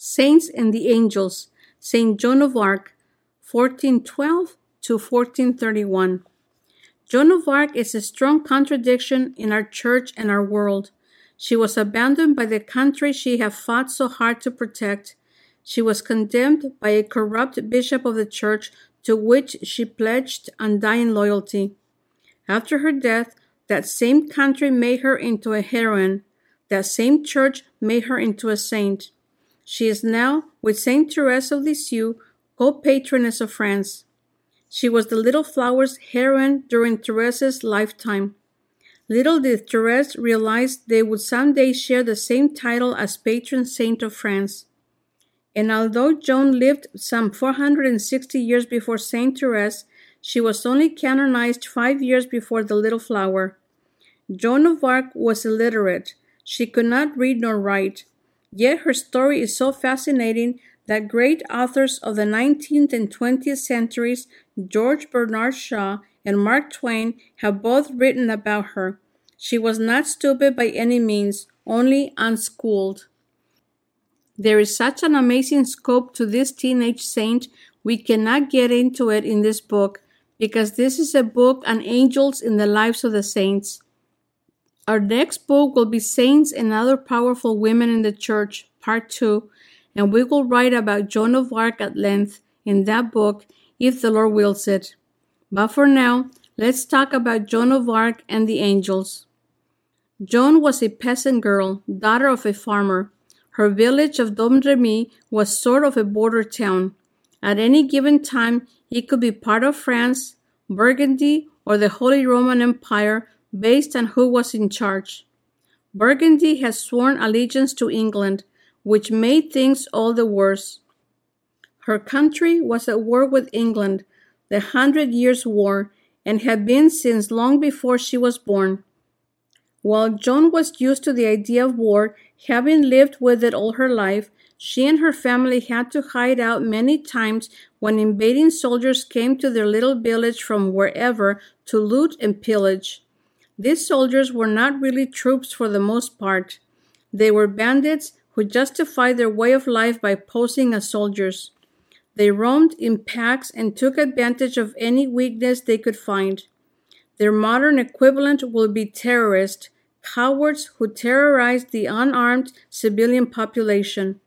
Saints and the Angels, Saint Joan of Arc, 1412 to 1431. Joan of Arc is a strong contradiction in our church and our world. She was abandoned by the country she had fought so hard to protect. She was condemned by a corrupt bishop of the church to which she pledged undying loyalty. After her death, that same country made her into a heroine. That same church made her into a saint. She is now with Saint Therese of Lisieux, co-patroness of France. She was the Little Flowers heroine during Therese's lifetime. Little did Therese realize they would someday share the same title as patron saint of France. And although Joan lived some 460 years before Saint Therese, she was only canonized five years before the Little Flower. Joan of Arc was illiterate. She could not read nor write. Yet her story is so fascinating that great authors of the 19th and 20th centuries, George Bernard Shaw and Mark Twain, have both written about her. She was not stupid by any means, only unschooled. There is such an amazing scope to this teenage saint, we cannot get into it in this book because this is a book on angels in the lives of the saints. Our next book will be Saints and Other Powerful Women in the Church, Part 2, and we will write about Joan of Arc at length in that book if the Lord wills it. But for now, let's talk about Joan of Arc and the angels. Joan was a peasant girl, daughter of a farmer. Her village of Domremy was sort of a border town. At any given time, it could be part of France, Burgundy, or the Holy Roman Empire based on who was in charge. Burgundy had sworn allegiance to England, which made things all the worse. Her country was at war with England, the Hundred Years' War, and had been since long before she was born. While Joan was used to the idea of war, having lived with it all her life, she and her family had to hide out many times when invading soldiers came to their little village from wherever to loot and pillage. These soldiers were not really troops for the most part. They were bandits who justified their way of life by posing as soldiers. They roamed in packs and took advantage of any weakness they could find. Their modern equivalent will be terrorists, cowards who terrorize the unarmed civilian population.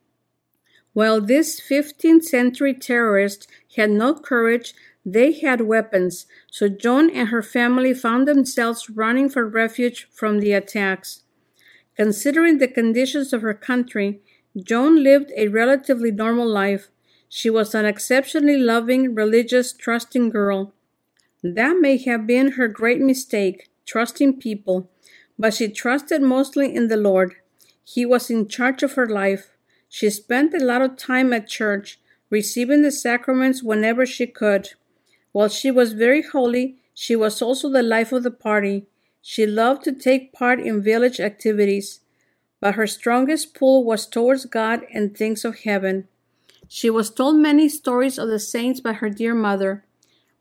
While these 15th century terrorists had no courage, they had weapons, so Joan and her family found themselves running for refuge from the attacks. Considering the conditions of her country, Joan lived a relatively normal life. She was an exceptionally loving, religious, trusting girl. That may have been her great mistake, trusting people, but she trusted mostly in the Lord. He was in charge of her life. She spent a lot of time at church, receiving the sacraments whenever she could. While she was very holy, she was also the life of the party. She loved to take part in village activities, but her strongest pull was towards God and things of heaven. She was told many stories of the saints by her dear mother.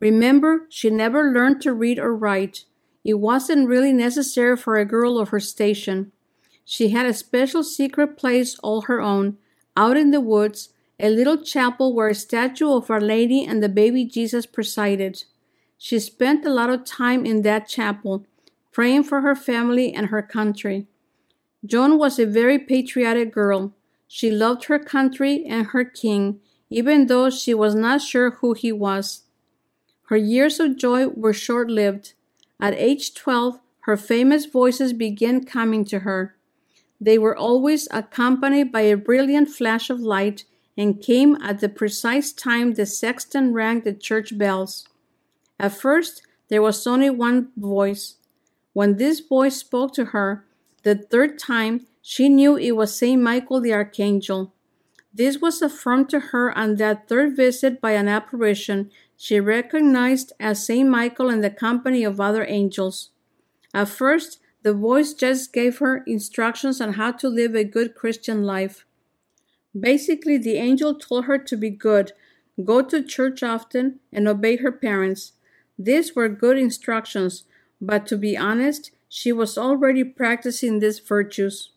Remember, she never learned to read or write. It wasn't really necessary for a girl of her station. She had a special secret place all her own, out in the woods, a little chapel where a statue of Our Lady and the baby Jesus presided. She spent a lot of time in that chapel, praying for her family and her country. Joan was a very patriotic girl. She loved her country and her king, even though she was not sure who he was. Her years of joy were short lived. At age 12, her famous voices began coming to her. They were always accompanied by a brilliant flash of light and came at the precise time the sexton rang the church bells. At first, there was only one voice. When this voice spoke to her, the third time, she knew it was Saint Michael the Archangel. This was affirmed to her on that third visit by an apparition she recognized as Saint Michael in the company of other angels. At first, the voice just gave her instructions on how to live a good Christian life. Basically, the angel told her to be good, go to church often, and obey her parents. These were good instructions, but to be honest, she was already practicing these virtues.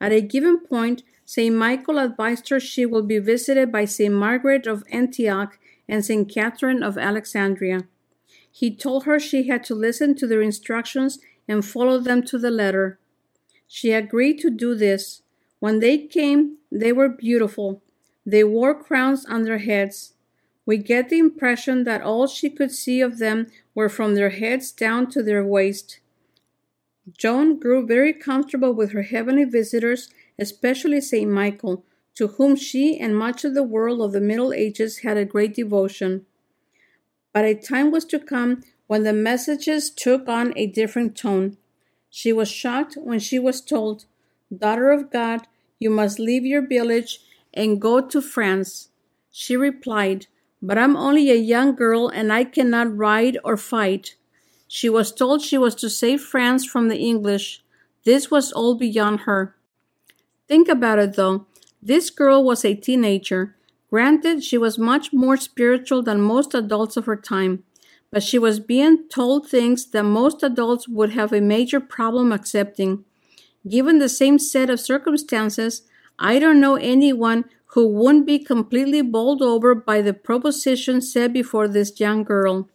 At a given point, St. Michael advised her she will be visited by St. Margaret of Antioch and St. Catherine of Alexandria. He told her she had to listen to their instructions and follow them to the letter. She agreed to do this. When they came, they were beautiful. They wore crowns on their heads. We get the impression that all she could see of them were from their heads down to their waist. Joan grew very comfortable with her heavenly visitors, especially St. Michael, to whom she and much of the world of the Middle Ages had a great devotion. But a time was to come when the messages took on a different tone. She was shocked when she was told, Daughter of God, you must leave your village and go to France. She replied, But I'm only a young girl and I cannot ride or fight. She was told she was to save France from the English. This was all beyond her. Think about it though. This girl was a teenager. Granted, she was much more spiritual than most adults of her time, but she was being told things that most adults would have a major problem accepting. Given the same set of circumstances, I don't know anyone who wouldn't be completely bowled over by the proposition set before this young girl.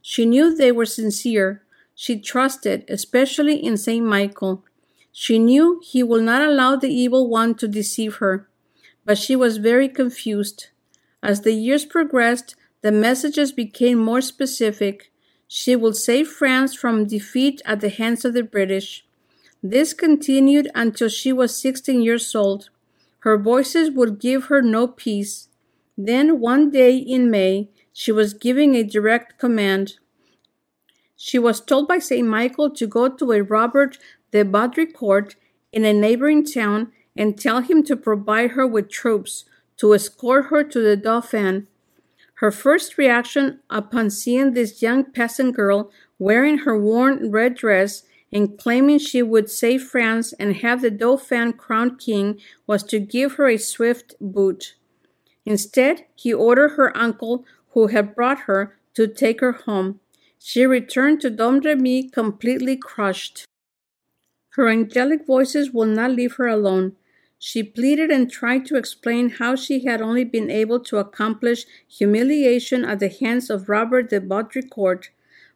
She knew they were sincere. She trusted, especially in St. Michael. She knew he would not allow the evil one to deceive her. But she was very confused. As the years progressed, the messages became more specific. She would save France from defeat at the hands of the British. This continued until she was 16 years old. Her voices would give her no peace. Then, one day in May, she was giving a direct command. She was told by St. Michael to go to a Robert de Baudricourt in a neighboring town and tell him to provide her with troops to escort her to the Dauphin. Her first reaction upon seeing this young peasant girl wearing her worn red dress and claiming she would save France and have the Dauphin crowned king was to give her a swift boot. Instead, he ordered her uncle, who had brought her, to take her home. She returned to Domremy completely crushed. Her angelic voices will not leave her alone. She pleaded and tried to explain how she had only been able to accomplish humiliation at the hands of Robert de Baudricourt,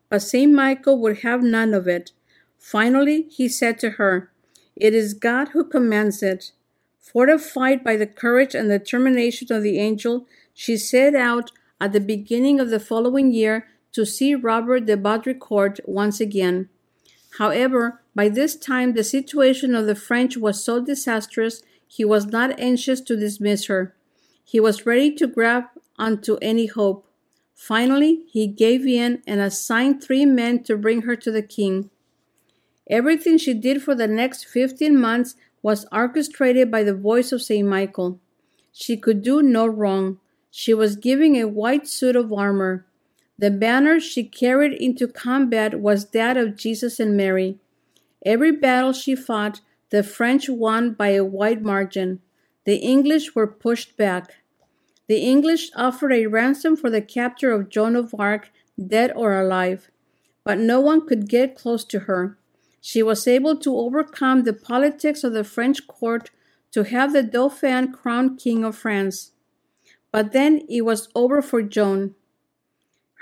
but St. Michael would have none of it. Finally, he said to her, It is God who commands it. Fortified by the courage and determination of the angel, she set out at the beginning of the following year to see Robert de Baudricourt once again. However, by this time the situation of the French was so disastrous he was not anxious to dismiss her. He was ready to grab onto any hope. Finally, he gave in and assigned three men to bring her to the king. Everything she did for the next 15 months was orchestrated by the voice of St. Michael. She could do no wrong. She was giving a white suit of armor. The banner she carried into combat was that of Jesus and Mary. Every battle she fought, the French won by a wide margin. The English were pushed back. The English offered a ransom for the capture of Joan of Arc, dead or alive. But no one could get close to her. She was able to overcome the politics of the French court to have the Dauphin crowned King of France. But then it was over for Joan.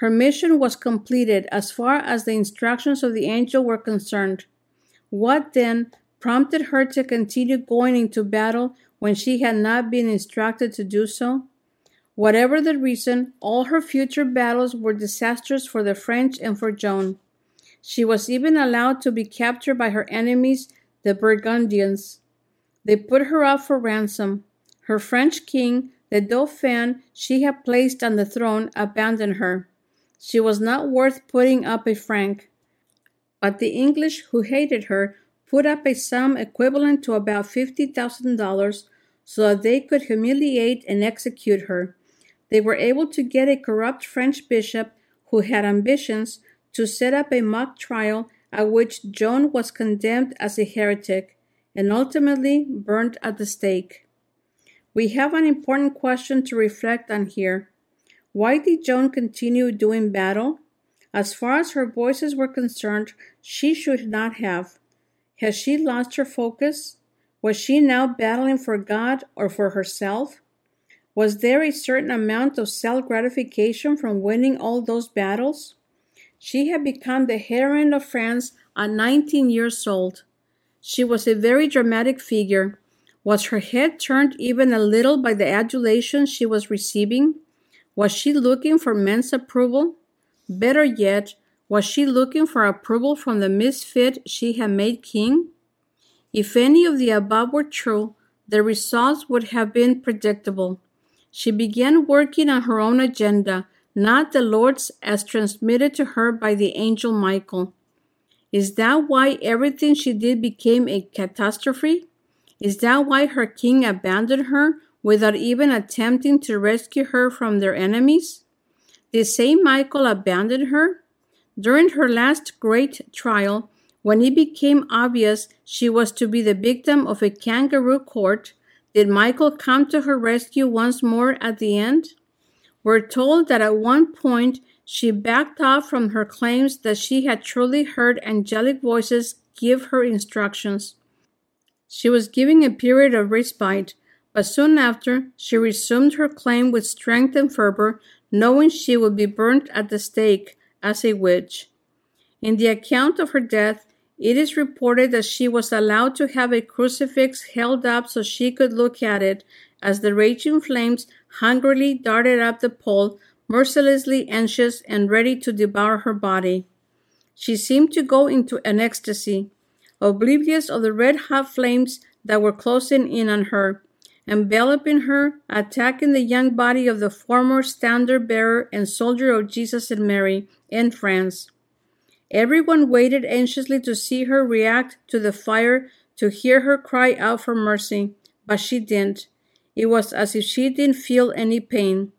Her mission was completed as far as the instructions of the angel were concerned. What then prompted her to continue going into battle when she had not been instructed to do so? Whatever the reason, all her future battles were disastrous for the French and for Joan. She was even allowed to be captured by her enemies, the Burgundians. They put her up for ransom. Her French king, the Dauphin she had placed on the throne, abandoned her. She was not worth putting up a franc. But the English, who hated her, put up a sum equivalent to about $50,000 so that they could humiliate and execute her. They were able to get a corrupt French bishop who had ambitions to set up a mock trial at which Joan was condemned as a heretic and ultimately burned at the stake. We have an important question to reflect on here. Why did Joan continue doing battle? As far as her voices were concerned, she should not have. Has she lost her focus? Was she now battling for God or for herself? Was there a certain amount of self gratification from winning all those battles? She had become the heroine of France at 19 years old. She was a very dramatic figure. Was her head turned even a little by the adulation she was receiving? Was she looking for men's approval? Better yet, was she looking for approval from the misfit she had made king? If any of the above were true, the results would have been predictable. She began working on her own agenda, not the Lord's as transmitted to her by the angel Michael. Is that why everything she did became a catastrophe? Is that why her king abandoned her without even attempting to rescue her from their enemies? Did Saint Michael abandon her? During her last great trial, when it became obvious she was to be the victim of a kangaroo court, did Michael come to her rescue once more at the end? We're told that at one point she backed off from her claims that she had truly heard angelic voices give her instructions. She was given a period of respite, but soon after she resumed her claim with strength and fervor, knowing she would be burnt at the stake as a witch. In the account of her death, it is reported that she was allowed to have a crucifix held up so she could look at it as the raging flames hungrily darted up the pole, mercilessly anxious and ready to devour her body. She seemed to go into an ecstasy, oblivious of the red hot flames that were closing in on her, enveloping her, attacking the young body of the former standard bearer and soldier of Jesus and Mary in France. Everyone waited anxiously to see her react to the fire, to hear her cry out for mercy, but she didn't. It was as if she didn't feel any pain.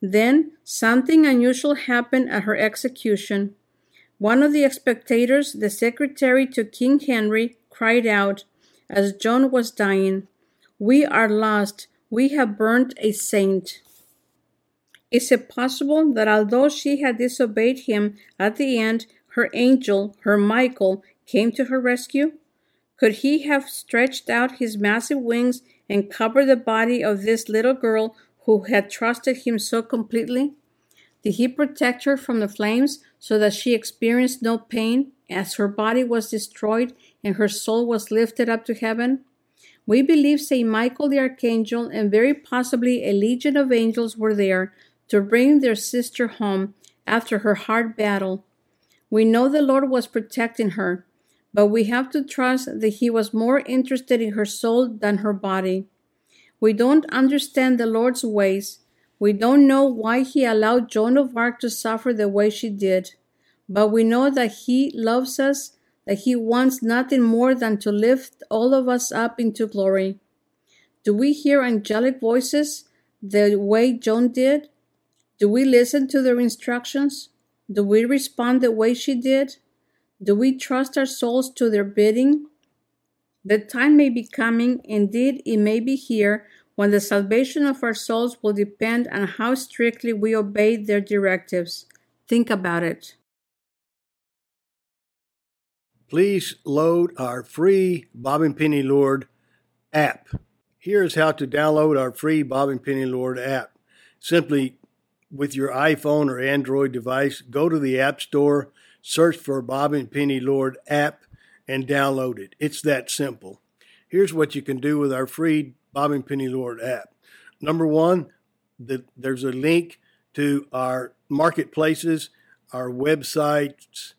Then something unusual happened at her execution. One of the spectators, the secretary to King Henry, cried out, as John was dying, We are lost. We have burnt a saint. Is it possible that although she had disobeyed him at the end, her angel, her Michael, came to her rescue? Could he have stretched out his massive wings and covered the body of this little girl who had trusted him so completely? Did he protect her from the flames so that she experienced no pain as her body was destroyed and her soul was lifted up to heaven? We believe St. Michael the Archangel and very possibly a legion of angels were there to bring their sister home after her hard battle we know the Lord was protecting her, but we have to trust that He was more interested in her soul than her body. We don't understand the Lord's ways. We don't know why He allowed Joan of Arc to suffer the way she did, but we know that He loves us, that He wants nothing more than to lift all of us up into glory. Do we hear angelic voices the way Joan did? Do we listen to their instructions? Do we respond the way she did? Do we trust our souls to their bidding? The time may be coming, indeed, it may be here, when the salvation of our souls will depend on how strictly we obey their directives. Think about it. Please load our free Bob and Penny Lord app. Here's how to download our free Bob and Penny Lord app. Simply with your iPhone or Android device, go to the App Store, search for Bob and Penny Lord app, and download it. It's that simple. Here's what you can do with our free Bob and Penny Lord app. Number one, the, there's a link to our marketplaces, our websites,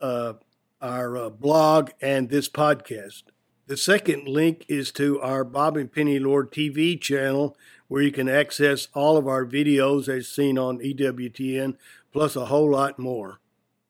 uh, our uh, blog, and this podcast. The second link is to our Bob and Penny Lord TV channel, where you can access all of our videos as seen on EWTN, plus a whole lot more.